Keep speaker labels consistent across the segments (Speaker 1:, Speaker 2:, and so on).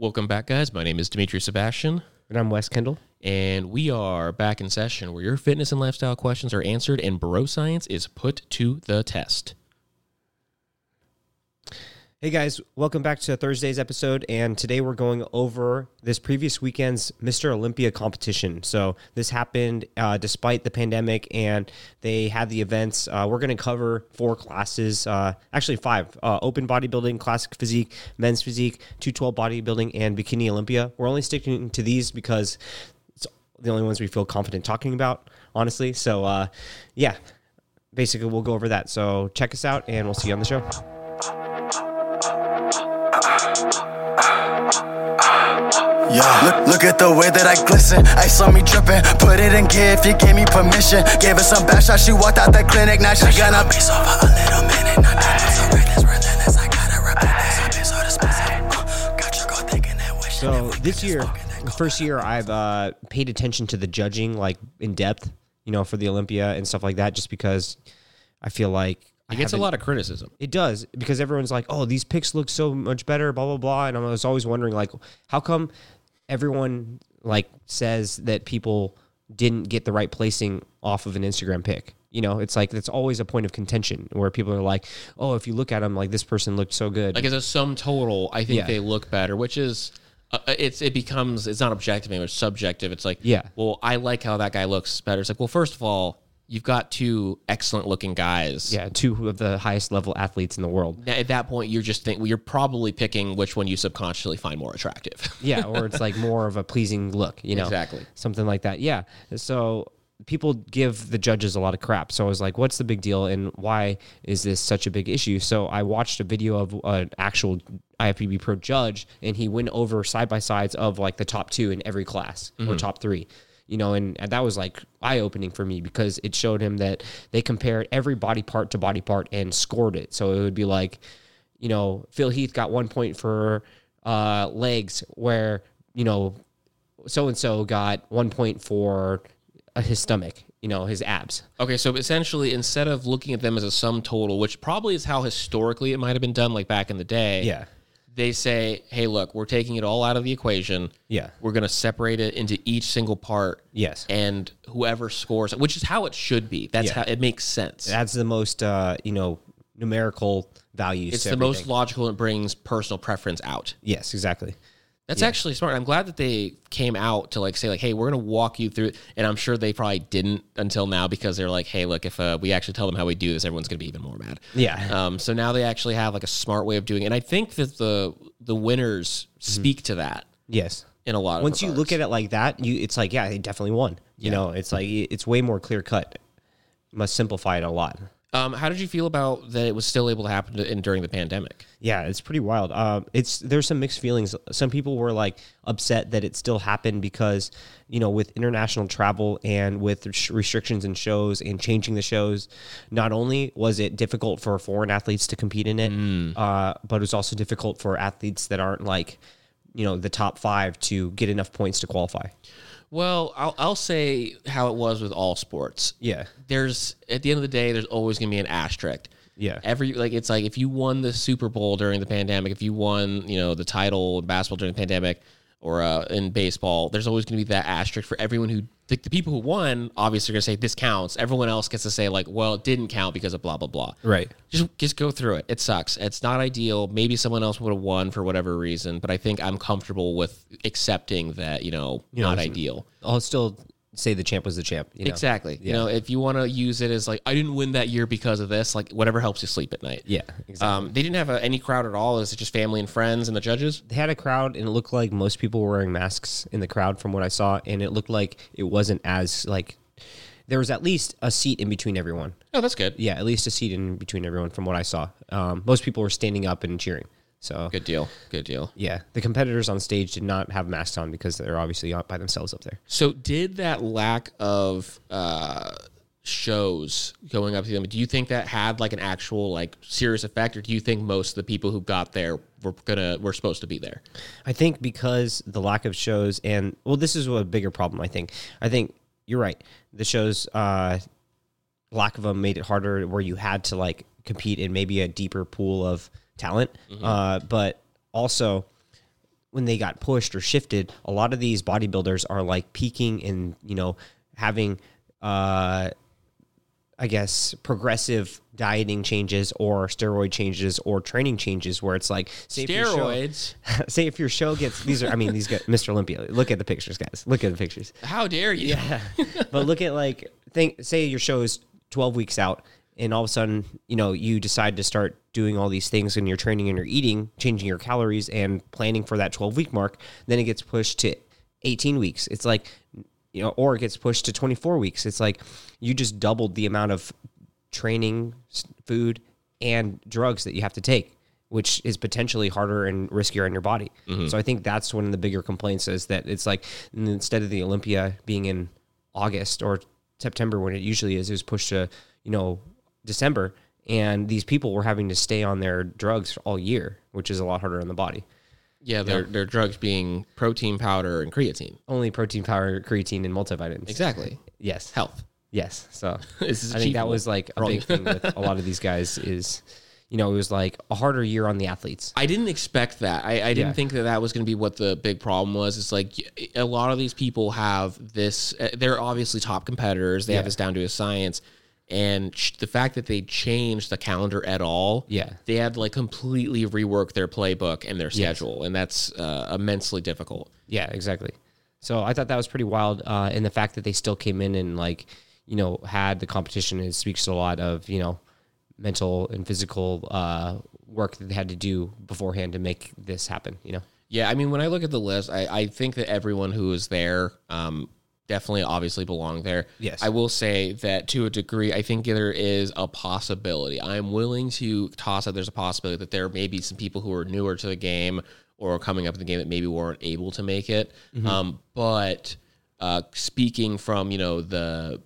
Speaker 1: Welcome back, guys. My name is Dimitri Sebastian,
Speaker 2: And I'm Wes Kendall.
Speaker 1: and we are back in session where your fitness and lifestyle questions are answered and bro science is put to the test.
Speaker 2: Hey guys, welcome back to Thursday's episode. And today we're going over this previous weekend's Mr. Olympia competition. So this happened uh, despite the pandemic, and they had the events. Uh, we're going to cover four classes, uh, actually five: uh, open bodybuilding, classic physique, men's physique, 212 bodybuilding, and bikini Olympia. We're only sticking to these because it's the only ones we feel confident talking about, honestly. So uh, yeah, basically we'll go over that. So check us out, and we'll see you on the show.
Speaker 3: Yeah. Look, look at the way that I glisten. Ice on me dripping. Put it in gear if you gave me permission. Gave her some back shots. She walked out the clinic. Now she gonna be so for a little minute. Not so reckless, relentless. I gotta repeat this. I've been so dismissive. Uh, got your girl thinking that wish.
Speaker 2: So this year, the first year, I've uh, paid attention to the judging like in depth, you know, for the Olympia and stuff like that, just because I feel like I
Speaker 1: It gets a lot of criticism.
Speaker 2: It does because everyone's like, "Oh, these pics look so much better," blah blah blah, and I was always wondering like, how come everyone like says that people didn't get the right placing off of an Instagram pic? You know, it's like it's always a point of contention where people are like, "Oh, if you look at them, like this person looked so good."
Speaker 1: Like as a sum total, I think
Speaker 2: Yeah.
Speaker 1: they look better, which is uh, it's it becomes it's not objective anymore, it's subjective. It's like
Speaker 2: Yeah.
Speaker 1: well, I like how that guy looks better. It's like well, first of all, you've got two excellent looking guys.
Speaker 2: yeah, two of the highest level athletes in the world.
Speaker 1: Now, at that point, you're just think well, you're probably picking which one you subconsciously find more attractive.
Speaker 2: yeah, or it's like more of a pleasing look, you know,
Speaker 1: Exactly.
Speaker 2: something like that. Yeah. So people give the judges a lot of crap. So I was like, what's the big deal, and why is this such a big issue? So I watched a video of an actual IFBB Pro judge, and he went over side by sides of like the top two in every class or mm-hmm. top three. You know, and, and that was like eye opening for me because it showed him that they compared every body part to body part and scored it. So it would be like, you know, Phil Heath got one point for uh, legs, where you know, so and so got one point for uh, his stomach, you know, his abs.
Speaker 1: Okay, so essentially, instead of looking at them as a sum total, which probably is how historically it might have been done, like back in the day, they say, "Hey, look, we're taking it all out of the equation.
Speaker 2: Yeah.
Speaker 1: We're going to separate it into each single part.
Speaker 2: Yes.
Speaker 1: and whoever scores, which is how it should be. That's
Speaker 2: Yeah.
Speaker 1: how it makes sense.
Speaker 2: That's the most, uh, you know, numerical values.
Speaker 1: it's the most logical It brings personal preference out.
Speaker 2: Yes, exactly.
Speaker 1: That's actually smart. I'm glad that they came out to like say like, "Hey, we're going to walk you through it." And I'm sure they probably didn't until now because they're like, "Hey, look, if uh, we actually tell them how we do this, everyone's going to be even more mad."
Speaker 2: Yeah.
Speaker 1: Um, so now they actually have like a smart way of doing it, and I think that the the winners speak to that
Speaker 2: Yes.
Speaker 1: in a lot of
Speaker 2: Once you look at it like that, you it's like, yeah, they definitely won. You know, it's like it's way more clear cut. Must simplify it a lot.
Speaker 1: Um, how did you feel about that? It was still able to happen to, in, during the pandemic.
Speaker 2: Yeah, it's pretty wild. Um, it's there's some mixed feelings. Some people were like upset that it still happened because you know with international travel and with restrictions in shows and changing the shows, not only was it difficult for foreign athletes to compete in it, uh, but it was also difficult for athletes that aren't like you know the top five to get enough points to qualify.
Speaker 1: Well, I'll, I'll say how it was with all sports.
Speaker 2: Yeah,
Speaker 1: There's at the end of the day, there's always going to be an asterisk.
Speaker 2: Yeah.
Speaker 1: Every like it's like if you won the Super Bowl during the pandemic, if you won you know the title in basketball during the pandemic, or uh, in baseball, there's always going to be that asterisk for everyone who the, the people who won. Obviously, are going to say this counts. Everyone else gets to say like, well, it didn't count because of blah blah blah.
Speaker 2: Right.
Speaker 1: Just just go through it. It sucks. It's not ideal. Maybe someone else would have won for whatever reason, but I think I'm comfortable with accepting that you know not ideal.
Speaker 2: I'll still say the champ was the champ. You know?
Speaker 1: Exactly. You know, if you want to use it as like, I didn't win that year because of this, like whatever helps you sleep at night.
Speaker 2: Yeah, exactly.
Speaker 1: Um, they didn't have a, any crowd at all. Is it just family and friends and the judges?
Speaker 2: they had a crowd and it looked like most people were wearing masks in the crowd from what I saw and it looked like it wasn't as like there was at least a seat in between everyone.
Speaker 1: Oh, that's good.
Speaker 2: Yeah, at least a seat in between everyone from what I saw. Um, most people were standing up and cheering. So
Speaker 1: Good deal. Good deal.
Speaker 2: yeah, the competitors on stage did not have masks on because they're obviously by themselves up there.
Speaker 1: So, did that lack of uh, shows going up to them? Do you think that had like an actual like serious effect, or do you think most of the people who got there were gonna were supposed to be there?
Speaker 2: I think because the lack of shows and well, this is a bigger problem. I think. I think you're right. The shows, uh, lack of them made it harder where you had to like compete in maybe a deeper pool of talent. Uh, but also when they got pushed or shifted, a lot of these bodybuilders are like peaking and you know having uh I guess progressive dieting changes or steroid changes or training changes where it's like say if your show-
Speaker 1: Steroids.
Speaker 2: say if your show gets these are I mean these guys Mr. Olympia look at the pictures guys look at the pictures
Speaker 1: How dare you?
Speaker 2: yeah. but look at like think say your show is 12 weeks out and all of a sudden, you know, you decide to start doing all these things in your training and your eating, changing your calories and planning for that 12 week mark, then it gets pushed to 18 weeks. It's like you know, or it gets pushed to 24 weeks. It's like you just doubled the amount of training, food, and drugs that you have to take, which is potentially harder and riskier on your body. Mm-hmm. So I think that's one of the bigger complaints is that it's like instead of the Olympia being in August or September when it usually is, it was pushed to you know December, and these people were having to stay on their drugs all year, which is a lot harder on the body.
Speaker 1: Yeah, their their drugs being protein powder and creatine.
Speaker 2: Only protein, powder, creatine, and multivitamins.
Speaker 1: Exactly.
Speaker 2: Yes.
Speaker 1: Health.
Speaker 2: Yes. So
Speaker 1: This is
Speaker 2: I think that was like a big thing with a lot of these guys is, you know, it was like a harder year on the athletes.
Speaker 1: I didn't expect that. I, I didn't
Speaker 2: Yeah.
Speaker 1: think that that was going to be what the big problem was. It's like a lot of these people have this. uh, They're obviously top competitors. They have this down to a science, and sh- the fact that they changed the calendar at all,
Speaker 2: Yeah.
Speaker 1: they had to like completely rework their playbook and their schedule, and that's uh, immensely difficult.
Speaker 2: Yeah, exactly. So I thought that was pretty wild. Uh, and the fact that they still came in and like, you know, had the competition, it speaks to a lot of, you know, mental and physical uh, work that they had to do beforehand to make this happen, you know?
Speaker 1: Yeah, I mean, when I look at the list, I, I think that everyone who was there um, definitely obviously belong there.
Speaker 2: Yes.
Speaker 1: I will say that to a degree, I think there is a possibility. I'm willing to toss out there's a possibility that there may be some people who are newer to the game or coming up in the game that maybe weren't able to make it. Um, but uh, speaking from, you know, the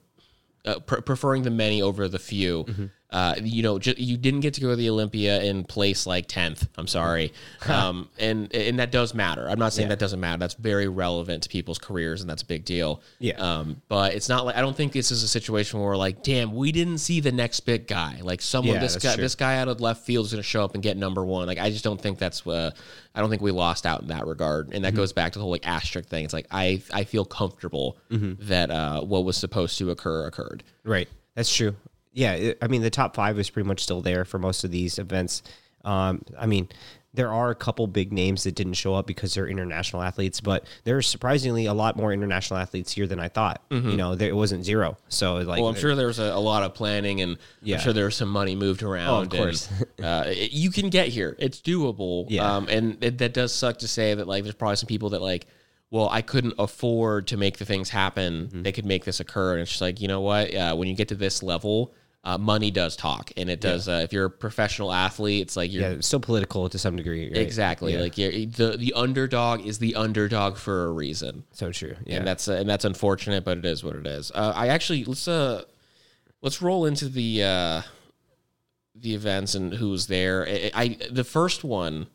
Speaker 1: uh, pre- preferring the many over the few.
Speaker 2: Mm-hmm.
Speaker 1: Uh, you know, you didn't get to go to the Olympia and place like tenth. I'm sorry, um, and and that does matter. I'm not saying that doesn't matter. That's very relevant to people's careers, and that's a big deal.
Speaker 2: Yeah.
Speaker 1: Um, but it's not like I don't think this is a situation where we're like, damn, we didn't see the next big guy. Like someone,
Speaker 2: Yeah,
Speaker 1: this guy,
Speaker 2: true.
Speaker 1: this guy out of left field is going to show up and get number one. Like I just don't think that's. Uh, I don't think we lost out in that regard, and that
Speaker 2: Mm-hmm.
Speaker 1: goes back to the whole like asterisk thing. It's like I I feel comfortable
Speaker 2: Mm-hmm.
Speaker 1: that uh, what was supposed to occur occurred.
Speaker 2: Right. That's true. Yeah. I mean, the top five is pretty much still there for most of these events. Um, I mean, there are a couple big names that didn't show up because they're international athletes, but there's surprisingly a lot more international athletes here than I thought. You know, there, it wasn't zero. So like,
Speaker 1: Mm-hmm. Well, I'm sure there was a, a lot of planning, and
Speaker 2: Yeah.
Speaker 1: I'm sure there was some money moved around.
Speaker 2: Of course.
Speaker 1: and, uh, it- you can get here; it's doable.
Speaker 2: Yeah.
Speaker 1: Um, and it, that does suck to say that like there's probably some people that like, well, I couldn't afford to make the things happen.
Speaker 2: Mm-hmm.
Speaker 1: They could make this occur, and it's just like you know what? Uh, when you get to this level. Uh, money does talk, and it does. Uh, if you're a professional athlete, it's like you're
Speaker 2: yeah, it's still political to some degree. Right?
Speaker 1: exactly
Speaker 2: Yeah.
Speaker 1: like you're, the the underdog is the underdog for a reason
Speaker 2: So true. Yeah.
Speaker 1: and that's uh, and that's unfortunate, but it is what it is. Uh, I actually let's uh let's roll into the uh the events and who's there. I, I the first one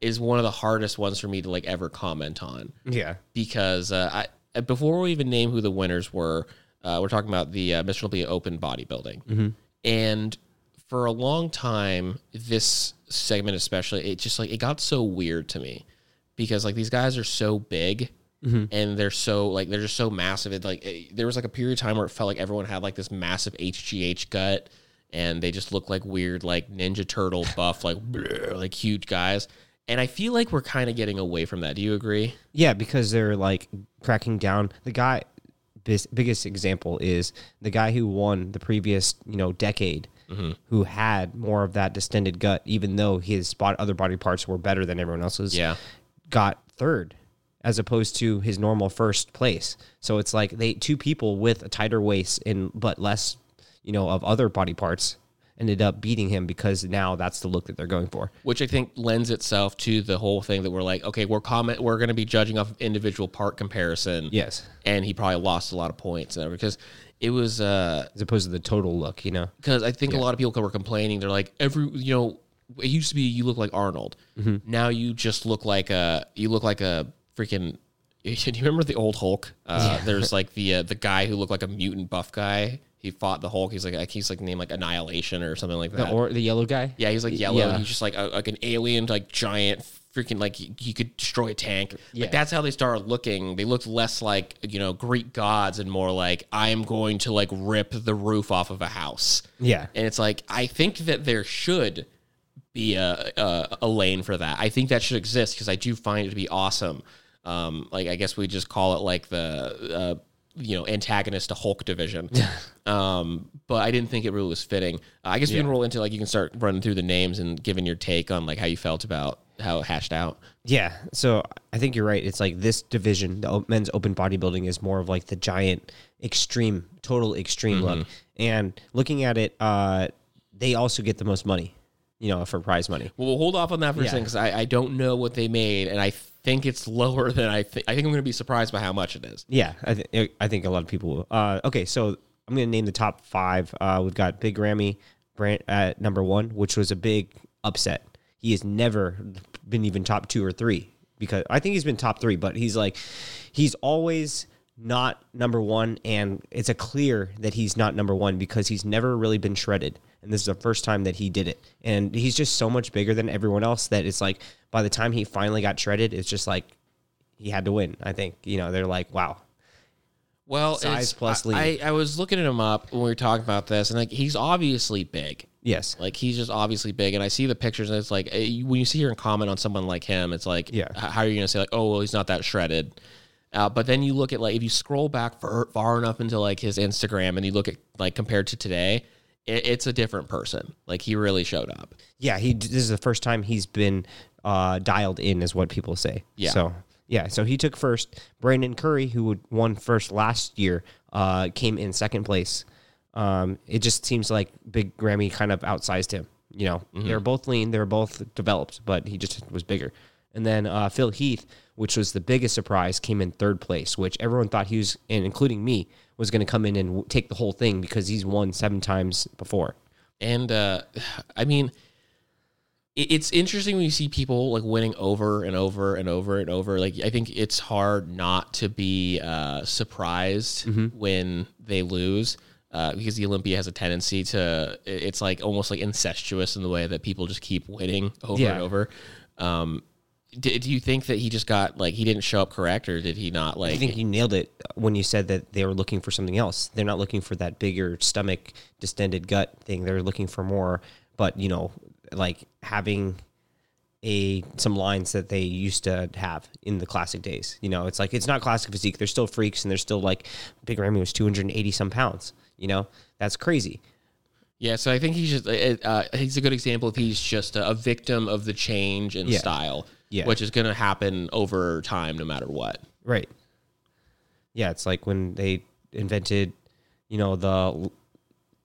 Speaker 1: is one of the hardest ones for me to like ever comment on
Speaker 2: yeah.
Speaker 1: because uh, I before we even name who the winners were, uh, we're talking about the uh, Mr. Olympia Open bodybuilding, and for a long time, this segment especially, it just like it got so weird to me because like these guys are so big. And they're so like they're just so massive. It like it- there was like a period of time where it felt like everyone had like this massive HGH gut, and they just look like weird like Ninja Turtle buff like like huge guys. And I feel like we're kind of getting away from that. Do you agree?
Speaker 2: Yeah, because they're like cracking down. The guy, bis- biggest example is the guy who won the previous, you know, decade,
Speaker 1: Mm-hmm.
Speaker 2: who had more of that distended gut, even though his spot other body parts were better than everyone else's.
Speaker 1: Yeah.
Speaker 2: got third as opposed to his normal first place. So it's like they two people with a tighter waist and but less, you know, of other body parts ended up beating him because now that's the look that they're going for.
Speaker 1: which I think lends itself to the whole thing that we're like, okay, we're comment, we're going to be judging off of individual part comparison.
Speaker 2: Yes.
Speaker 1: and he probably lost a lot of points and because it was uh
Speaker 2: As opposed to the total look, you know.
Speaker 1: because I think a lot of people were complaining. They're like, every you know, it used to be you look like Arnold. Now you just look like a you look like a freaking. Do you remember the old Hulk? Uh, There's like the uh, the guy who looked like a mutant buff guy. He fought the Hulk. He's like he's like named like Annihilation or something like that.
Speaker 2: Or the yellow guy?
Speaker 1: Yeah, he's like yellow.
Speaker 2: Yeah.
Speaker 1: He's just like a, like an alien, like giant freaking like he, he could destroy a tank.
Speaker 2: Yeah.
Speaker 1: Like that's how they started looking. They looked less like you know Greek gods and more like I am going to like rip the roof off of a house.
Speaker 2: Yeah.
Speaker 1: And it's like I think that there should be a a, a lane for that. I think that should exist because I do find it to be awesome. Um, like I guess we just call it like the uh, you know antagonist to Hulk division. um, but I didn't think it really was fitting. Uh, I guess we can roll into like you can start running through the names and giving your take on like how you felt about how it hashed out.
Speaker 2: Yeah, so I think you're right. It's like this division, the o- men's open bodybuilding, is more of like the giant, extreme, total extreme look. And looking at it, uh, they also get the most money, you know, for prize money.
Speaker 1: Well, we'll hold off on that for a
Speaker 2: Yeah.
Speaker 1: second because I, I don't know what they made, and I think it's lower than I think. I think I'm going to be surprised by how much it is.
Speaker 2: Yeah, I, th- I think a lot of people will. Uh, okay, so I'm going to name the top five. Uh, we've got Big Ramy Brand at number one, which was a big upset. He has never been even top two or three because I think he's been top three, but he's like, he's always not number one. And it's a clear that he's not number one because he's never really been shredded. And this is the first time that he did it. And he's just so much bigger than everyone else that it's like, by the time he finally got shredded, it's just like, he had to win. I think, you know, they're like, wow,
Speaker 1: Well,
Speaker 2: Size plus
Speaker 1: I,
Speaker 2: lean.
Speaker 1: I, I was looking at him up when we were talking about this, and like he's obviously big.
Speaker 2: Yes.
Speaker 1: Like he's just obviously big, and I see the pictures, and it's like eh, when you see here and comment on someone like him, it's like,
Speaker 2: Yeah.
Speaker 1: how are you going to say like, oh, well, he's not that shredded? Uh, but then you look at like if you scroll back far, far enough into like his Instagram, and you look at like compared to today, it, it's a different person. Like he really showed up.
Speaker 2: Yeah, he this is the first time he's been uh, dialed in, is what people say.
Speaker 1: Yeah.
Speaker 2: So yeah, so he took first. Brandon Curry, who would- won first last year, uh, came in second place. Um, it just seems like Big Ramy kind of outsized him. You know, they were both lean, they were both developed, but he just was bigger. And then uh, Phil Heath, which was the biggest surprise, came in third place, which everyone thought he was, and including me, was going to come in and w- take the whole thing because he's won seven times before.
Speaker 1: And uh, I mean, it, it's interesting when you see people like winning over and over and over and over. Like I think it's hard not to be uh, surprised when they lose. Uh, because the Olympia has a tendency to, it's like almost like incestuous in the way that people just keep winning over
Speaker 2: Yeah.
Speaker 1: and over. Um, do, do you think that he just got like he didn't show up correct, or did he not like?
Speaker 2: I think you nailed it when you said that they were looking for something else. They're not looking for that bigger stomach, distended gut thing. They're looking for more, but you know, like having a some lines that they used to have in the classic days. You know, it's like it's not classic physique. They're still freaks, and they're still like Big Ramy was two hundred and eighty some pounds. You know, that's crazy.
Speaker 1: Yeah, so I think he's just uh, uh, he's a good example if he's just a, a victim of the change in
Speaker 2: Yeah.
Speaker 1: style,
Speaker 2: Yeah.
Speaker 1: which is going to happen over time no matter what.
Speaker 2: Right. Yeah, it's like when they invented, you know, the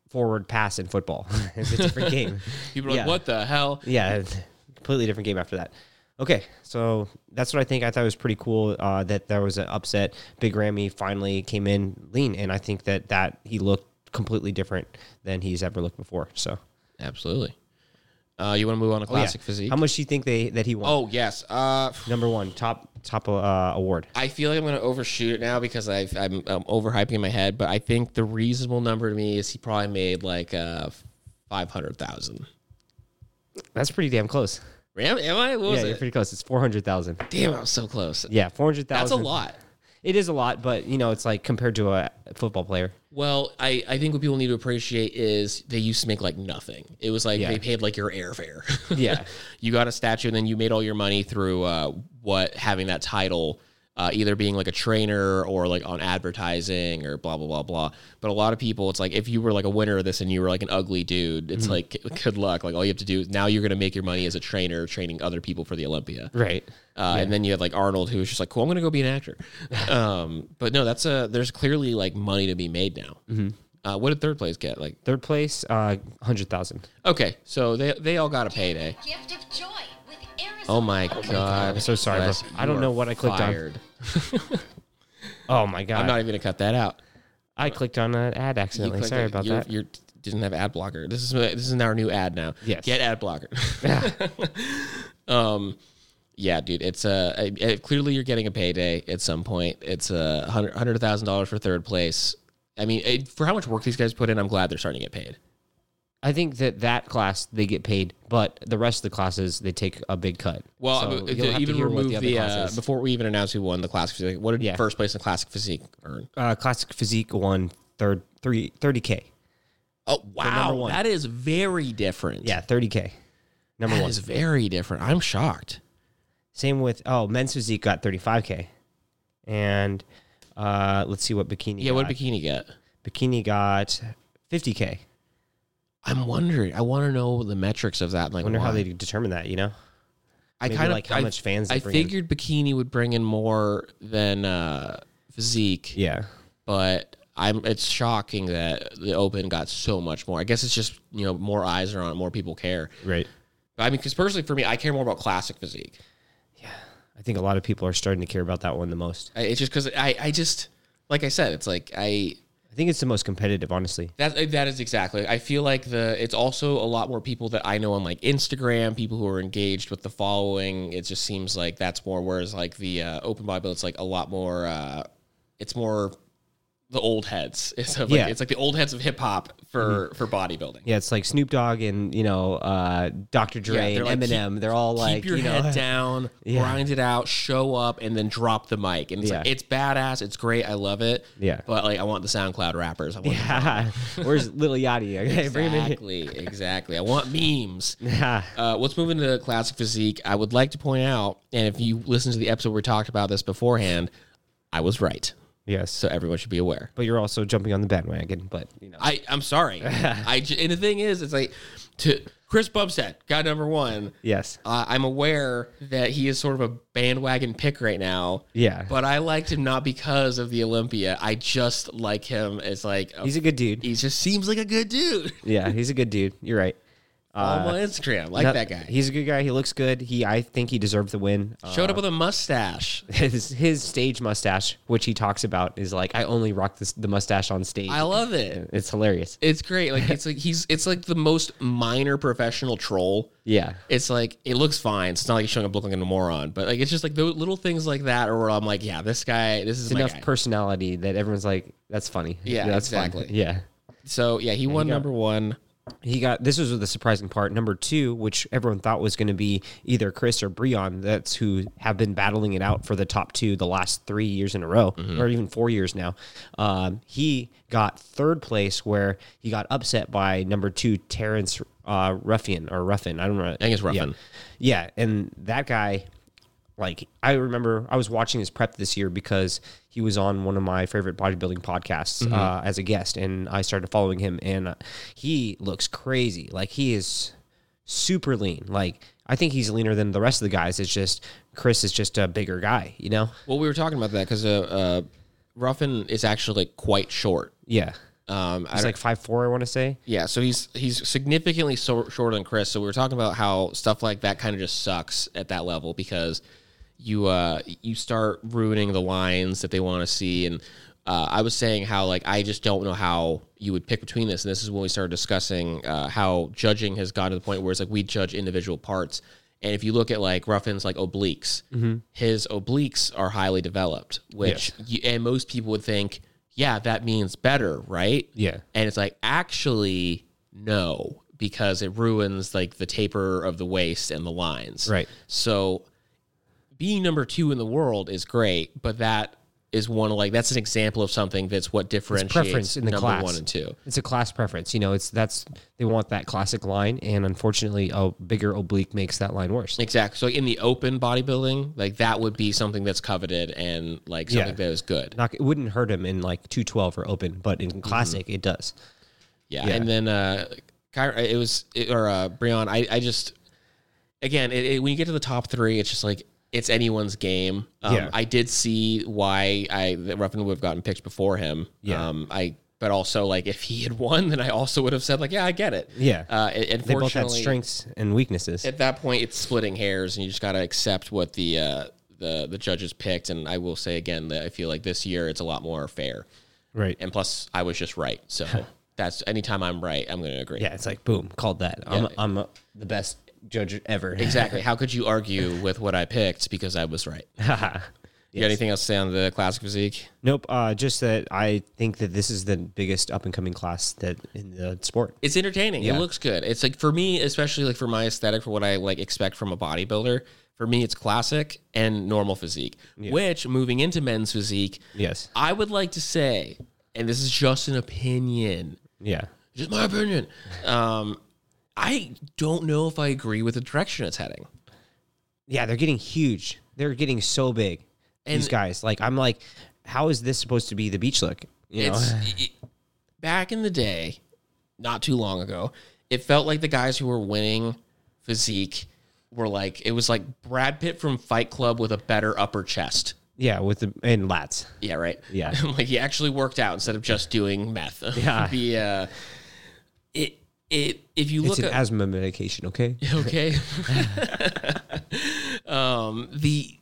Speaker 2: forward pass in football. it's a different game.
Speaker 1: People are
Speaker 2: Yeah.
Speaker 1: like, "What the hell?"
Speaker 2: yeah, completely different game after that. Okay, so that's what I think. I thought it was pretty cool uh, that there was an upset. Big Ramy finally came in lean, and I think that that he looked completely different than he's ever looked before. So,
Speaker 1: Absolutely. Uh, you want to move on to
Speaker 2: Oh,
Speaker 1: classic physique?
Speaker 2: How much do you think they that he won?
Speaker 1: oh yes. Uh,
Speaker 2: number one, top top uh, award.
Speaker 1: I feel like I'm going to overshoot it now because I've, I'm, I'm overhyping in my head. But I think the reasonable number to me is he probably made like uh, five hundred thousand.
Speaker 2: That's pretty damn close.
Speaker 1: Am, am I? What was
Speaker 2: yeah, you're
Speaker 1: it?
Speaker 2: pretty close. It's four hundred thousand.
Speaker 1: Damn, I was so close.
Speaker 2: Yeah, four hundred
Speaker 1: That's
Speaker 2: thousand.
Speaker 1: a lot.
Speaker 2: It is a lot, but you know, it's like compared to a football player.
Speaker 1: Well, I, I think what people need to appreciate is they used to make like nothing. It was like
Speaker 2: Yeah.
Speaker 1: they paid like your airfare.
Speaker 2: Yeah.
Speaker 1: you got a statue and then you made all your money through uh, what having that title, uh, either being like a trainer or like on advertising or blah blah blah blah. But a lot of people, it's like if you were like a winner of this and you were like an ugly dude, it's like good luck. Like all you have to do is now you're gonna make your money as a trainer training other people for the Olympia.
Speaker 2: Right.
Speaker 1: Uh, And then you had like Arnold, who was just like, "Cool, I'm gonna go be an actor." um, but no, that's a there's clearly like money to be made now.
Speaker 2: Mm-hmm.
Speaker 1: Uh, what did third place get? Like,
Speaker 2: Third place, uh, hundred thousand.
Speaker 1: okay, so they they all got a payday.
Speaker 4: Gift of joy with Arizona.
Speaker 1: Oh my god!
Speaker 2: I'm so sorry, bro.
Speaker 1: Wes,
Speaker 2: I don't
Speaker 1: you
Speaker 2: know what I clicked on.
Speaker 1: fired.
Speaker 2: Oh my god!
Speaker 1: I'm not even gonna cut that out.
Speaker 2: I clicked on an ad
Speaker 1: You
Speaker 2: accidentally.
Speaker 1: clicked
Speaker 2: Sorry
Speaker 1: it.
Speaker 2: about
Speaker 1: You're-
Speaker 2: that.
Speaker 1: You didn't have ad blocker. This is this is our new ad now.
Speaker 2: Yes.
Speaker 1: get ad blocker. Yeah. um, yeah, dude. It's a uh, clearly you're getting a payday at some point. It's a hundred hundred thousand dollars for third place. I mean, it, for how much work these guys put in, I'm glad they're starting to get paid.
Speaker 2: I think that that class they get paid, but the rest of the classes they take a big cut.
Speaker 1: Well,
Speaker 2: So
Speaker 1: uh,
Speaker 2: you'll
Speaker 1: to
Speaker 2: have to
Speaker 1: even
Speaker 2: hear what
Speaker 1: remove
Speaker 2: other
Speaker 1: the, uh,
Speaker 2: classes-
Speaker 1: before we even announce who won the classic physique, what did
Speaker 2: Yeah.
Speaker 1: first place in classic physique earn?
Speaker 2: uh, classic physique won third three thirty k.
Speaker 1: Oh wow,
Speaker 2: one.
Speaker 1: that is very different.
Speaker 2: Yeah, thirty k. Number
Speaker 1: that
Speaker 2: one.
Speaker 1: is very different. I'm shocked.
Speaker 2: Same with oh men's physique got thirty five k, and uh, let's see what bikini.
Speaker 1: Yeah, what
Speaker 2: got.
Speaker 1: did bikini get?
Speaker 2: bikini got fifty k.
Speaker 1: I'm wondering. I want to know the metrics of that. Like,
Speaker 2: I wonder how they determine that. You know,
Speaker 1: I
Speaker 2: maybe
Speaker 1: kind of
Speaker 2: like how
Speaker 1: I,
Speaker 2: much fans
Speaker 1: I
Speaker 2: bring in.
Speaker 1: figured bikini would bring in more than uh, physique.
Speaker 2: yeah.
Speaker 1: but I'm. It's shocking that the open got so much more. I guess it's just you know more eyes are on it, more people care.
Speaker 2: Right.
Speaker 1: But I mean, because personally for me, I care more about classic physique.
Speaker 2: Yeah, I think a lot of people are starting to care about that one the most.
Speaker 1: I, it's just because I, I just like I said, it's like I
Speaker 2: I think it's the most competitive, honestly.
Speaker 1: that that is exactly. I feel like the it's also a lot more people that I know on like Instagram, people who are engaged with the following. It just seems like that's more. Whereas like the uh, open Bible, it's like a lot more. Uh, it's more the old heads. It's like,
Speaker 2: Yeah.
Speaker 1: it's like the old heads of hip hop for for bodybuilding.
Speaker 2: Yeah, it's like Snoop Dogg and you know uh, Dr. Dre
Speaker 1: they're
Speaker 2: and
Speaker 1: like,
Speaker 2: Eminem. they're all like
Speaker 1: keep your
Speaker 2: you know,
Speaker 1: head down,
Speaker 2: Yeah.
Speaker 1: grind it out, show up, and then drop the mic. And it's like it's badass, it's great, I love it.
Speaker 2: Yeah.
Speaker 1: but like I want the SoundCloud rappers. I want
Speaker 2: Yeah, where's Lil Yachty? Okay, bring him in.
Speaker 1: exactly, exactly. I want memes.
Speaker 2: Yeah.
Speaker 1: Uh, let's move into classic physique. I would like to point out, and if you listen to the episode where we talked about this beforehand, I was right.
Speaker 2: Yes,
Speaker 1: So everyone should be aware.
Speaker 2: but you're also jumping on the bandwagon. But you know,
Speaker 1: I I'm sorry. I j- and the thing is, it's like to Chris Bumstead guy number one.
Speaker 2: yes,
Speaker 1: Uh, I'm aware that he is sort of a bandwagon pick right now.
Speaker 2: Yeah.
Speaker 1: But I liked him not because of the Olympia. I just like him as like a,
Speaker 2: he's a good dude.
Speaker 1: he just seems like a good dude.
Speaker 2: Yeah, he's a good dude. You're right.
Speaker 1: On my Instagram, like
Speaker 2: No,
Speaker 1: that guy.
Speaker 2: He's a good guy. He looks good. He, I think he deserved the win. Uh,
Speaker 1: Showed up with a mustache.
Speaker 2: his his stage mustache, which he talks about, is like I only rock this, the mustache on stage.
Speaker 1: I love it.
Speaker 2: it's hilarious.
Speaker 1: It's great. Like it's like he's it's like the most minor professional troll.
Speaker 2: Yeah,
Speaker 1: It's like it looks fine. It's not like he's showing up looking like a moron, but like it's just like those little things like that, or where I'm like, yeah, this guy, this is
Speaker 2: it's
Speaker 1: my
Speaker 2: enough
Speaker 1: guy.
Speaker 2: personality that everyone's like, that's funny.
Speaker 1: Yeah,
Speaker 2: that's fun."
Speaker 1: exactly.
Speaker 2: Yeah.
Speaker 1: so yeah, he won number one.
Speaker 2: He got this was the surprising part. Number two, which everyone thought was going to be either Chris or Breon, that's who have been battling it out for the top two the last three years in a row,
Speaker 1: Mm-hmm.
Speaker 2: or even four years now. Um, he got third place, where he got upset by number two Terrence uh, Ruffian or Ruffin. I don't know. I
Speaker 1: think it's Ruffin.
Speaker 2: Yeah. yeah, and that guy like I remember I was watching his prep this year because he was on one of my favorite bodybuilding podcasts
Speaker 1: Mm-hmm.
Speaker 2: uh, as a guest, and I started following him, and uh, he looks crazy. Like he is super lean. Like I think he's leaner than the rest of the guys. It's just Chris is just a bigger guy, you know?
Speaker 1: Well, we were talking about that because uh, uh, Ruffin is actually quite short.
Speaker 2: Yeah,
Speaker 1: Um,
Speaker 2: he's like five four. I want to say.
Speaker 1: Yeah, so he's he's significantly so, shorter than Chris. So we were talking about how stuff like that kind of just sucks at that level because you uh you start ruining the lines that they want to see. And uh, I was saying how like I just don't know how you would pick between this. And this is when we started discussing uh, how judging has gotten to the point where it's like we judge individual parts. And if you look at like Ruffin's like obliques his obliques are highly developed which you, and most people would think yeah that means better right?
Speaker 2: Yeah.
Speaker 1: and it's like actually no because it ruins like the taper of the waist and the lines.
Speaker 2: Right.
Speaker 1: so being number two in the world is great but that is one of like that's an example of something that's what differentiates
Speaker 2: preference in the
Speaker 1: number
Speaker 2: class.
Speaker 1: one and two
Speaker 2: It's a class preference. You know, it's that's they want that classic line, and unfortunately, a bigger oblique makes that line worse.
Speaker 1: exactly so in the open bodybuilding like that would be something that's coveted and like something
Speaker 2: Yeah.
Speaker 1: that is good
Speaker 2: Not, it wouldn't hurt him in like two twelve or open, but in classic, it does.
Speaker 1: Yeah,
Speaker 2: Yeah.
Speaker 1: and then uh, Kyra, it was it, or uh, Breon. I I just again it, it, when you get to the top three, it's just like it's anyone's game. Um,
Speaker 2: Yeah.
Speaker 1: I did see why I that Ruffin would have gotten picked before him.
Speaker 2: Yeah.
Speaker 1: Um, I but also like if he had won, then I also would have said like yeah I get it.
Speaker 2: Yeah.
Speaker 1: Uh, it,
Speaker 2: They both had strengths and weaknesses.
Speaker 1: At that point, it's splitting hairs, and you just got to accept what the uh, the the judges picked. And I will say again that I feel like this year it's a lot more fair.
Speaker 2: right.
Speaker 1: And plus, I was just right. So that's anytime I'm right, I'm going to agree.
Speaker 2: yeah, it's like boom, called that. I'm
Speaker 1: Yeah.
Speaker 2: I'm the best judge ever.
Speaker 1: Exactly. How could you argue with what I picked because I was right? You got anything else to say on the classic physique?
Speaker 2: Nope. Uh, just that I think that this is the biggest up and coming class that in the sport.
Speaker 1: It's entertaining.
Speaker 2: Yeah.
Speaker 1: It looks good. It's like for me, especially like for my aesthetic, for what I like expect from a bodybuilder. For me, it's classic and normal physique. Which moving into men's physique,
Speaker 2: Yes.
Speaker 1: I would like to say, and this is just an opinion,
Speaker 2: Yeah.
Speaker 1: just my opinion. Um, I don't know if I agree with the direction it's heading.
Speaker 2: Yeah, they're getting huge. They're getting so big. these guys, like, I'm like, how is this supposed to be the beach look? You know?
Speaker 1: It's it, back in the day, not too long ago. It felt like the guys who were winning physique were like it was like Brad Pitt from Fight Club with a better upper chest.
Speaker 2: yeah, with the and lats.
Speaker 1: Yeah, right.
Speaker 2: Yeah.
Speaker 1: like he actually worked out instead of just doing meth.
Speaker 2: Yeah.
Speaker 1: the uh, it it if you look at
Speaker 2: asthma medication, okay?
Speaker 1: okay. um, the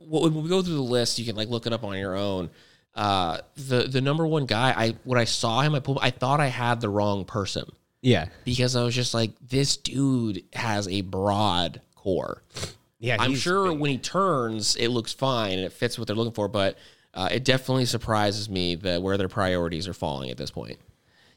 Speaker 1: when we go through the list, you can like look it up on your own. Uh, the the number one guy, I when I saw him, I pulled, I thought I had the wrong person
Speaker 2: Yeah.
Speaker 1: because I was just like, this dude has a broad core.
Speaker 2: Yeah.
Speaker 1: I'm sure
Speaker 2: big.
Speaker 1: when he turns, it looks fine and it fits what they're looking for, but uh, it definitely surprises me that where their priorities are falling at this point.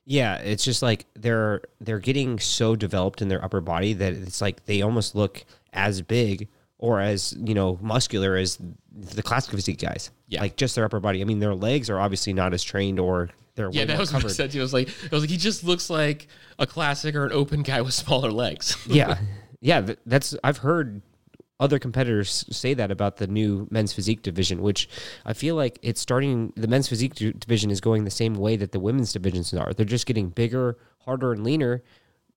Speaker 2: Yeah, it's just like they're they're getting so developed in their upper body that it's like they almost look as big or as you know muscular as the classic physique guys.
Speaker 1: Yeah.
Speaker 2: like just their upper body. I mean, their legs are obviously not as trained or they're
Speaker 1: Yeah, that was what I said to you. I was like, I was like, he just looks like a classic or an open guy with smaller legs.
Speaker 2: yeah, yeah. That's I've heard other competitors say that about the new men's physique division, which I feel like it's starting. The men's physique division is going the same way that the women's divisions are. They're just getting bigger, harder, and leaner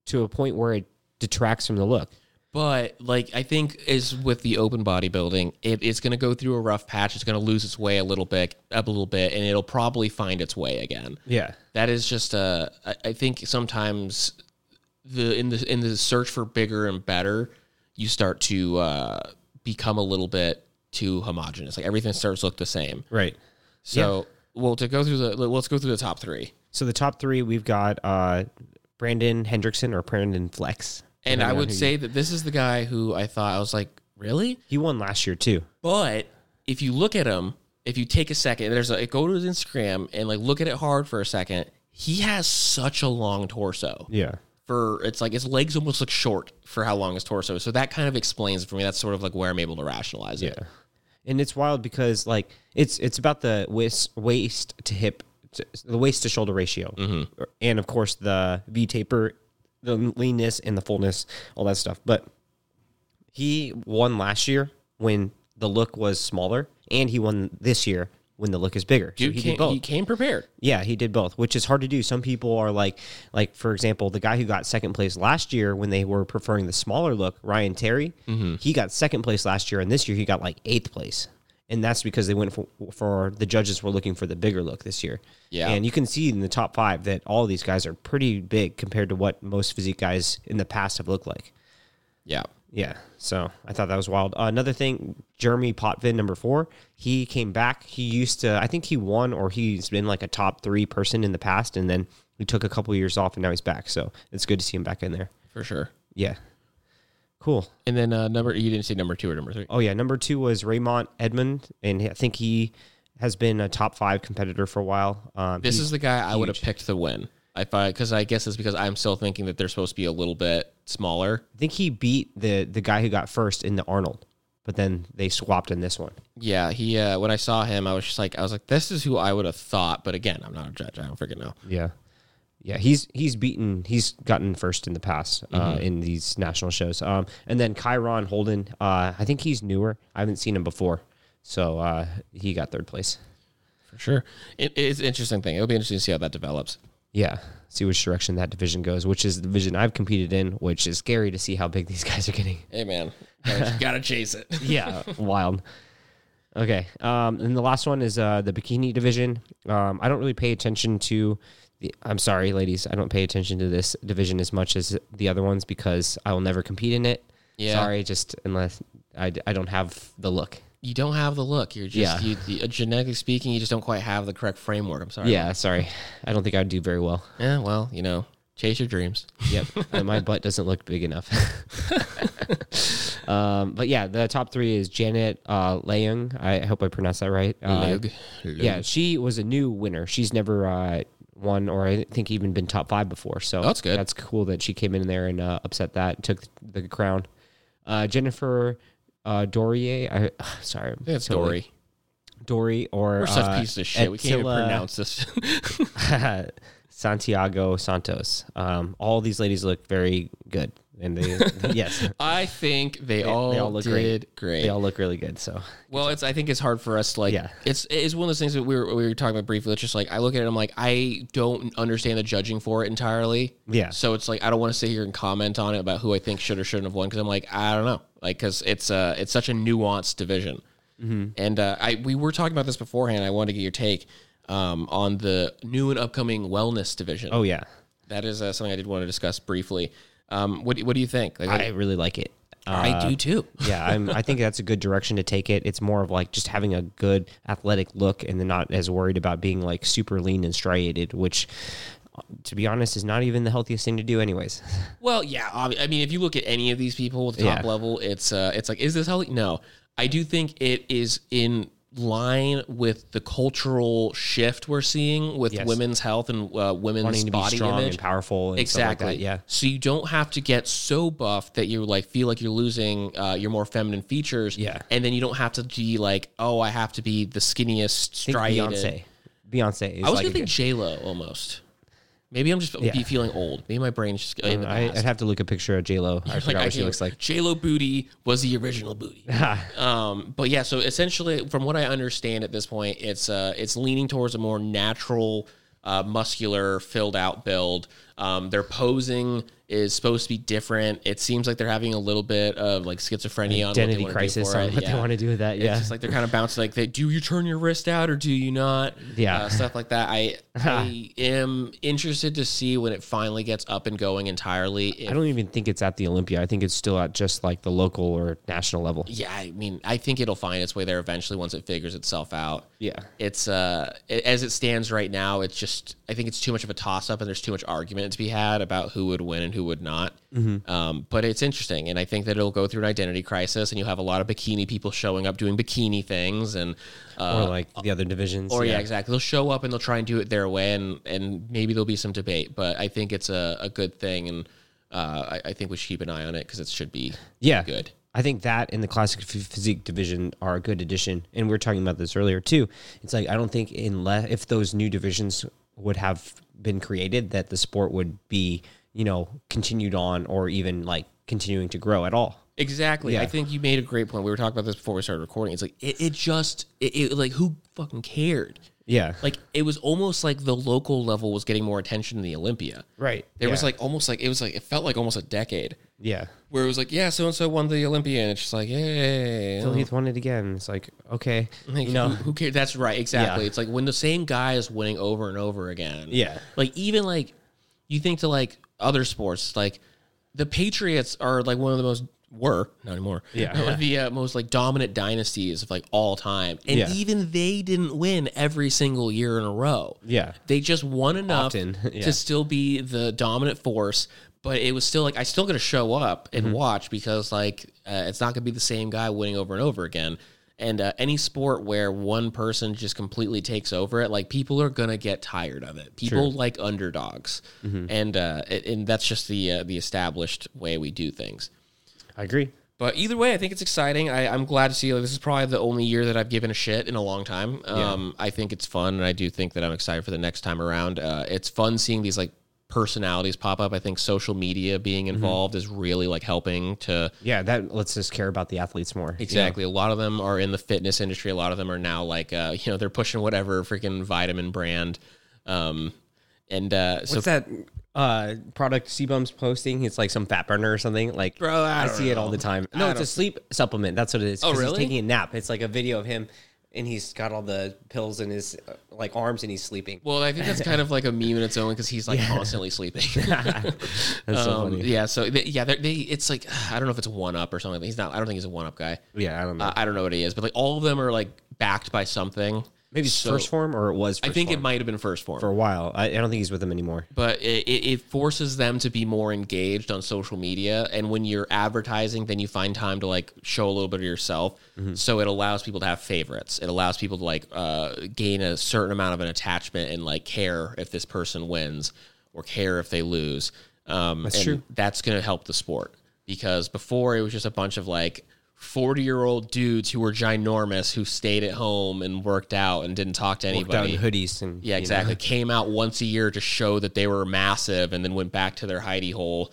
Speaker 2: to a point where it detracts from the look.
Speaker 1: But like I think is with the open bodybuilding, it, it's going to go through a rough patch. It's going to lose its way a little bit, up a little bit, and it'll probably find its way again.
Speaker 2: Yeah.
Speaker 1: That is just a. I I think sometimes the in the in the search for bigger and better, you start to uh, become a little bit too homogenous. Like everything starts to look the same.
Speaker 2: Right.
Speaker 1: So well, to go through the let's go through the top three.
Speaker 2: So the top three, we've got uh, Brandon Hendrickson or Brandon Flex.
Speaker 1: And I would
Speaker 2: who you-
Speaker 1: say that this is the guy who I thought I was like, really?
Speaker 2: he won last year too.
Speaker 1: But if you look at him, if you take a second, there's a go to his Instagram and like look at it hard for a second. He has such a long torso.
Speaker 2: Yeah.
Speaker 1: For it's like his legs almost look short for how long his torso is. So that kind of explains for me. That's sort of like where I'm able to rationalize it.
Speaker 2: Yeah. And it's wild because like it's it's about the waist waist to hip to, the waist to shoulder ratio. Mm-hmm. Er, and of course the V taper, the leanness and the fullness, all that stuff. But he won last year when the look was smaller and he won this year when the look is bigger. So
Speaker 1: Dude
Speaker 2: he
Speaker 1: came,
Speaker 2: did both.
Speaker 1: he came prepared.
Speaker 2: Yeah, he did both, which is hard to do. Some people are like, like for example, the guy who got second place last year when they were preferring the smaller look, Ryan Terry, mm-hmm. he got second place last year, and this year he got like eighth place, and that's because they went for, for the judges were looking for the bigger look this year.
Speaker 1: Yeah.
Speaker 2: and you can see in the top five that all these guys are pretty big compared to what most physique guys in the past have looked like.
Speaker 1: Yeah.
Speaker 2: Yeah, so I thought that was wild. Uh, another thing, Jeremy Potvin, number four, he came back. He used to, I think he won or he's been like a top three person in the past, and then he took a couple years off, and now he's back. So it's good to see him back in there.
Speaker 1: For sure.
Speaker 2: Yeah, cool.
Speaker 1: And then uh, number you didn't say number two or number three.
Speaker 2: Oh yeah, number two was Raymond Edmond, and I think he has been a top five competitor for a while. Um,
Speaker 1: This is the guy I would have picked to win. I because I guess it's because I'm still thinking that they're supposed to be a little bit smaller.
Speaker 2: I think he beat the the guy who got first in the Arnold, but then they swapped in this one.
Speaker 1: Yeah, he. Uh, when I saw him, I was just like, I was like, this is who I would have thought. But again, I'm not a judge. I don't freaking know.
Speaker 2: Yeah. Yeah, he's he's beaten he's gotten first in the past uh, in these national shows. Um, and then Kyron Holden, uh, I think he's newer. I haven't seen him before, so uh, he got third place.
Speaker 1: For sure, it, it's an interesting thing. It'll be interesting to see how that develops.
Speaker 2: Yeah, see which direction that division goes, which is the division I've competed in, which is scary to see how big these guys are getting.
Speaker 1: Hey man, gotta, gotta chase it.
Speaker 2: yeah, wild. Okay, um, and the last one is uh, the bikini division. Um, I don't really pay attention to. The, I'm sorry, ladies. I don't pay attention to this division as much as the other ones because I will never compete in it.
Speaker 1: Yeah.
Speaker 2: Sorry, just unless I, I don't have the look.
Speaker 1: You don't have the look. You're just
Speaker 2: Yeah.
Speaker 1: you, you, genetically speaking, you just don't quite have the correct framework. I'm sorry.
Speaker 2: Yeah, sorry. I don't think I'd do very well.
Speaker 1: Yeah. Well, you know, Chase your dreams.
Speaker 2: Yep, and my butt doesn't look big enough. um, but yeah, the top three is Janet uh, Leung. I hope I pronounced that right. Uh,
Speaker 1: Lug.
Speaker 2: Yeah, she was a new winner. She's never uh, won or I think even been top five before. So
Speaker 1: That's good.
Speaker 2: That's cool that she came in there and uh, upset that, took the crown. Uh, Jennifer uh, Dorier. I, sorry,
Speaker 1: It's Dory.
Speaker 2: Dory or
Speaker 1: We're such
Speaker 2: uh,
Speaker 1: pieces of shit. We can't even pronounce this.
Speaker 2: Santiago Santos. Um, all these ladies look very good, and they yes,
Speaker 1: I think they, all,
Speaker 2: they all look great.
Speaker 1: great.
Speaker 2: They all look really good. So
Speaker 1: Well, it's I think it's hard for us. to Like,
Speaker 2: Yeah.
Speaker 1: it's it's one of those things that we were we were talking about briefly. It's just like I look at it, I'm like I don't understand the judging for it entirely.
Speaker 2: Yeah.
Speaker 1: So it's like I don't want to sit here and comment on it about who I think should or shouldn't have won because I'm like I don't know, like because it's uh it's such a nuanced division.
Speaker 2: Mm-hmm.
Speaker 1: And uh, I we were talking about this beforehand. I wanted to get your take um, on the new and upcoming wellness division.
Speaker 2: oh yeah,
Speaker 1: that is uh, something I did want to discuss briefly. Um, what what do you think? Like,
Speaker 2: I really like it.
Speaker 1: I do too.
Speaker 2: yeah, I'm, I think that's a good direction to take it. It's more of like just having a good athletic look and then not as worried about being like super lean and striated, which, to be honest, is not even the healthiest thing to do, anyways.
Speaker 1: Well, yeah. I mean, if you look at any of these people at the top
Speaker 2: Yeah.
Speaker 1: level, it's uh, it's like, is this healthy? No, I do think it is in line with the cultural shift we're seeing with
Speaker 2: Yes.
Speaker 1: women's health and uh, women's
Speaker 2: Wanting to be
Speaker 1: body
Speaker 2: strong
Speaker 1: image.
Speaker 2: and powerful and stuff like
Speaker 1: exactly.
Speaker 2: that, yeah.
Speaker 1: So you don't have to get so buff that you like feel like you're losing uh, your more feminine features.
Speaker 2: Yeah.
Speaker 1: And then you don't have to be like, oh, I have to be the skinniest,
Speaker 2: think
Speaker 1: striated.
Speaker 2: Beyonce. Beyonce is
Speaker 1: I was
Speaker 2: like
Speaker 1: gonna think J Lo almost. Maybe I'm just
Speaker 2: Yeah.
Speaker 1: be feeling old. Maybe my brain's just the
Speaker 2: I. I'd have to look a picture of J Lo. I forgot what she looks like.
Speaker 1: J Lo booty was the original booty. um, but yeah, so essentially, from what I understand at this point, it's uh, it's leaning towards a more natural, uh, muscular, filled out build. Um, their posing is supposed to be different. It seems like they're having a little bit of like schizophrenia on what they
Speaker 2: Identity
Speaker 1: wanna
Speaker 2: crisis on what they want to do with that.
Speaker 1: It's
Speaker 2: Yeah.
Speaker 1: just like they're kind of bouncing like they do you turn your wrist out or do you not?
Speaker 2: Yeah.
Speaker 1: Uh, stuff like that. I I am interested to see when it finally gets up and going entirely. if-
Speaker 2: I don't even think it's at the Olympia. I think it's still at just like the local or national level.
Speaker 1: yeah, I mean, I think it'll find its way there eventually once it figures itself out.
Speaker 2: Yeah.
Speaker 1: It's uh it, as it stands right now, it's just I think it's too much of a toss up and there's too much argument to be had about who would win and who would not.
Speaker 2: Mm-hmm.
Speaker 1: Um, but it's interesting, and I think that it'll go through an identity crisis, and you'll have a lot of bikini people showing up doing bikini things, and uh,
Speaker 2: or like the other divisions.
Speaker 1: or yeah. exactly. They'll show up and they'll try and do it their way, and and maybe there'll be some debate. But I think it's a, a good thing, and uh, I, I think we should keep an eye on it because it should be
Speaker 2: Yeah.
Speaker 1: good.
Speaker 2: I think that and the classic ph- physique division are a good addition. And we're talking about this earlier too. It's like I don't think unless if those new divisions would have been created, that the sport would be you know continued on or even like continuing to grow at all.
Speaker 1: Exactly.
Speaker 2: Yeah.
Speaker 1: I think you made a great point. We were talking about this before we started recording. It's like it, it just it, it like who fucking cared?
Speaker 2: Yeah.
Speaker 1: Like it was almost like the local level was getting more attention than the Olympia.
Speaker 2: right.
Speaker 1: There was like almost like it was like it felt like almost a decade
Speaker 2: yeah.
Speaker 1: where it was like yeah so and so won the Olympia and it's just like hey
Speaker 2: Phil Heath won it again. It's like okay,
Speaker 1: Like,
Speaker 2: you know.
Speaker 1: who, who cares? That's right, exactly.
Speaker 2: Yeah.
Speaker 1: It's like when the same guy is winning over and over again.
Speaker 2: Yeah.
Speaker 1: Like even like you think to like other sports, like the Patriots are like one of the most were not anymore.
Speaker 2: Yeah.
Speaker 1: one of the uh, most like dominant dynasties of like all time, and
Speaker 2: Yeah.
Speaker 1: even they didn't win every single year in a row.
Speaker 2: Yeah.
Speaker 1: they just won enough
Speaker 2: Often, yeah.
Speaker 1: to still be the dominant force. But it was still like I still got to show up and
Speaker 2: Mm-hmm.
Speaker 1: watch because like uh, it's not going to be the same guy winning over and over again. And uh, any sport where one person just completely takes over it, like people are gonna get tired of it. People like underdogs,
Speaker 2: Mm-hmm.
Speaker 1: and uh, it, and that's just the uh, the established way we do things.
Speaker 2: I agree.
Speaker 1: But either way, I think it's exciting. I, I'm glad to see. Like, this is probably the only year that I've given a shit in a long time. Um, I think it's fun, and I do think that I'm excited for the next time around. Uh, it's fun seeing these like personalities pop up. I think social media being
Speaker 2: Mm-hmm.
Speaker 1: involved is really like helping to
Speaker 2: Yeah, that lets us care about the athletes more. you know?
Speaker 1: Exactly. A lot of them are in the fitness industry. A lot of them are now like, uh, you know, they're pushing whatever freaking vitamin brand. Um, and uh, so
Speaker 2: What's that uh, product C-Bum's posting? It's like some fat burner or something. Like,
Speaker 1: Bro, I
Speaker 2: I, see it all the time.
Speaker 1: I
Speaker 2: No, it's a sleep supplement. That's what it is.
Speaker 1: Oh, really?
Speaker 2: He's taking a nap. It's like a video of him, and he's got all the pills in his uh, like arms, and he's sleeping.
Speaker 1: well, I think that's kind of like a meme in its own because he's like constantly sleeping.
Speaker 2: That's so
Speaker 1: Um,
Speaker 2: funny.
Speaker 1: yeah. So they, yeah, they're- they, it's like I don't know if it's one up or something. He's not. I don't think he's a one up guy.
Speaker 2: Yeah, I don't know.
Speaker 1: Uh, I don't know what he is, but like all of them are like backed by something.
Speaker 2: Maybe it's
Speaker 1: So-
Speaker 2: 1st Phorm or it was. First I
Speaker 1: think it
Speaker 2: form
Speaker 1: might have been 1st Phorm.
Speaker 2: for a while. I, I don't think he's with them anymore.
Speaker 1: but it, it it forces them to be more engaged on social media and when you're advertising then you find time to like show a little bit of yourself so it allows people to have favorites it allows people to like uh, gain a certain amount of an attachment and like care if this person wins or care if they lose um, that's
Speaker 2: true.
Speaker 1: that's going to help the sport because before it was just a bunch of like 40 year old dudes who were ginormous who stayed at home and worked out and didn't talk to anybody
Speaker 2: in hoodies and
Speaker 1: yeah,
Speaker 2: you know.
Speaker 1: exactly. Came out once a year to show that they were massive, and then went back to their hidey hole.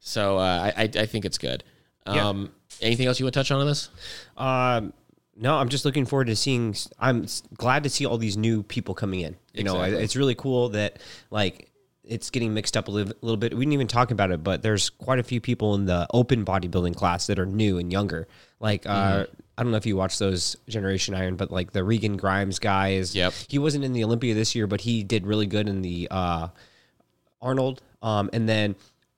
Speaker 1: So uh, I, I think it's good. Um, Anything else you want to touch on in this?
Speaker 2: Um, no, I'm just looking forward to seeing. I'm glad to see all these new people coming in. You know,
Speaker 1: Exactly.
Speaker 2: I- it's really cool that like it's getting mixed up a little, little bit. We didn't even talk about it, but there's quite a few people in the open bodybuilding class that are new and younger. Like, uh,
Speaker 1: Mm-hmm.
Speaker 2: I don't know if you watch those Generation Iron, but like the Regan Grimes guy is.
Speaker 1: Yep.
Speaker 2: He wasn't in the Olympia this year, but he did really good in the uh, Arnold, um, and then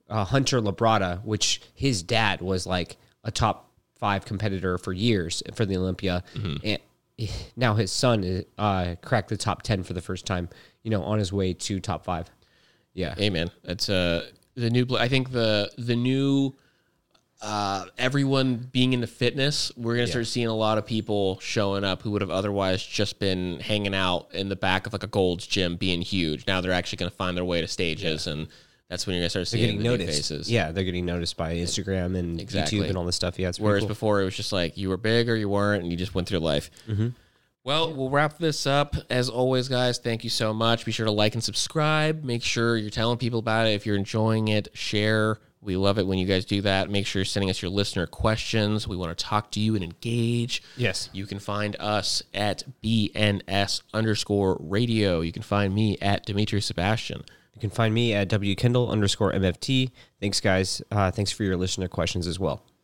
Speaker 2: uh, Hunter Labrada, which his dad was like a top five competitor for years for the Olympia, and now his son uh, cracked the top ten for the first time. You know, on his way to top five. Yeah,
Speaker 1: Amen. it's uh the new. I think the the new. Uh, everyone being into fitness, we're gonna start seeing a lot of people showing up who would have otherwise just been hanging out in the back of like a Gold's gym, being huge. Now they're actually gonna find their way to stages, and that's when you're gonna start
Speaker 2: they're
Speaker 1: seeing
Speaker 2: getting
Speaker 1: the
Speaker 2: noticed.
Speaker 1: faces.
Speaker 2: Yeah, they're getting noticed by Instagram and
Speaker 1: Exactly.
Speaker 2: YouTube and all this stuff. Yeah, it's
Speaker 1: Whereas
Speaker 2: cool.
Speaker 1: before it was just like you were big or you weren't, and you just went through life.
Speaker 2: Mm-hmm.
Speaker 1: Well, we'll wrap this up. As always, guys, thank you so much. Be sure to like and subscribe. Make sure you're telling people about it. If you're enjoying it, share. We love it when you guys do that. Make sure you're sending us your listener questions. We want to talk to you and engage.
Speaker 2: Yes.
Speaker 1: You can find us at BNS underscore radio. You can find me at Dimitri Sebastian.
Speaker 2: You can find me at wkendall underscore mft. Thanks, guys. Uh, thanks for your listener questions as well.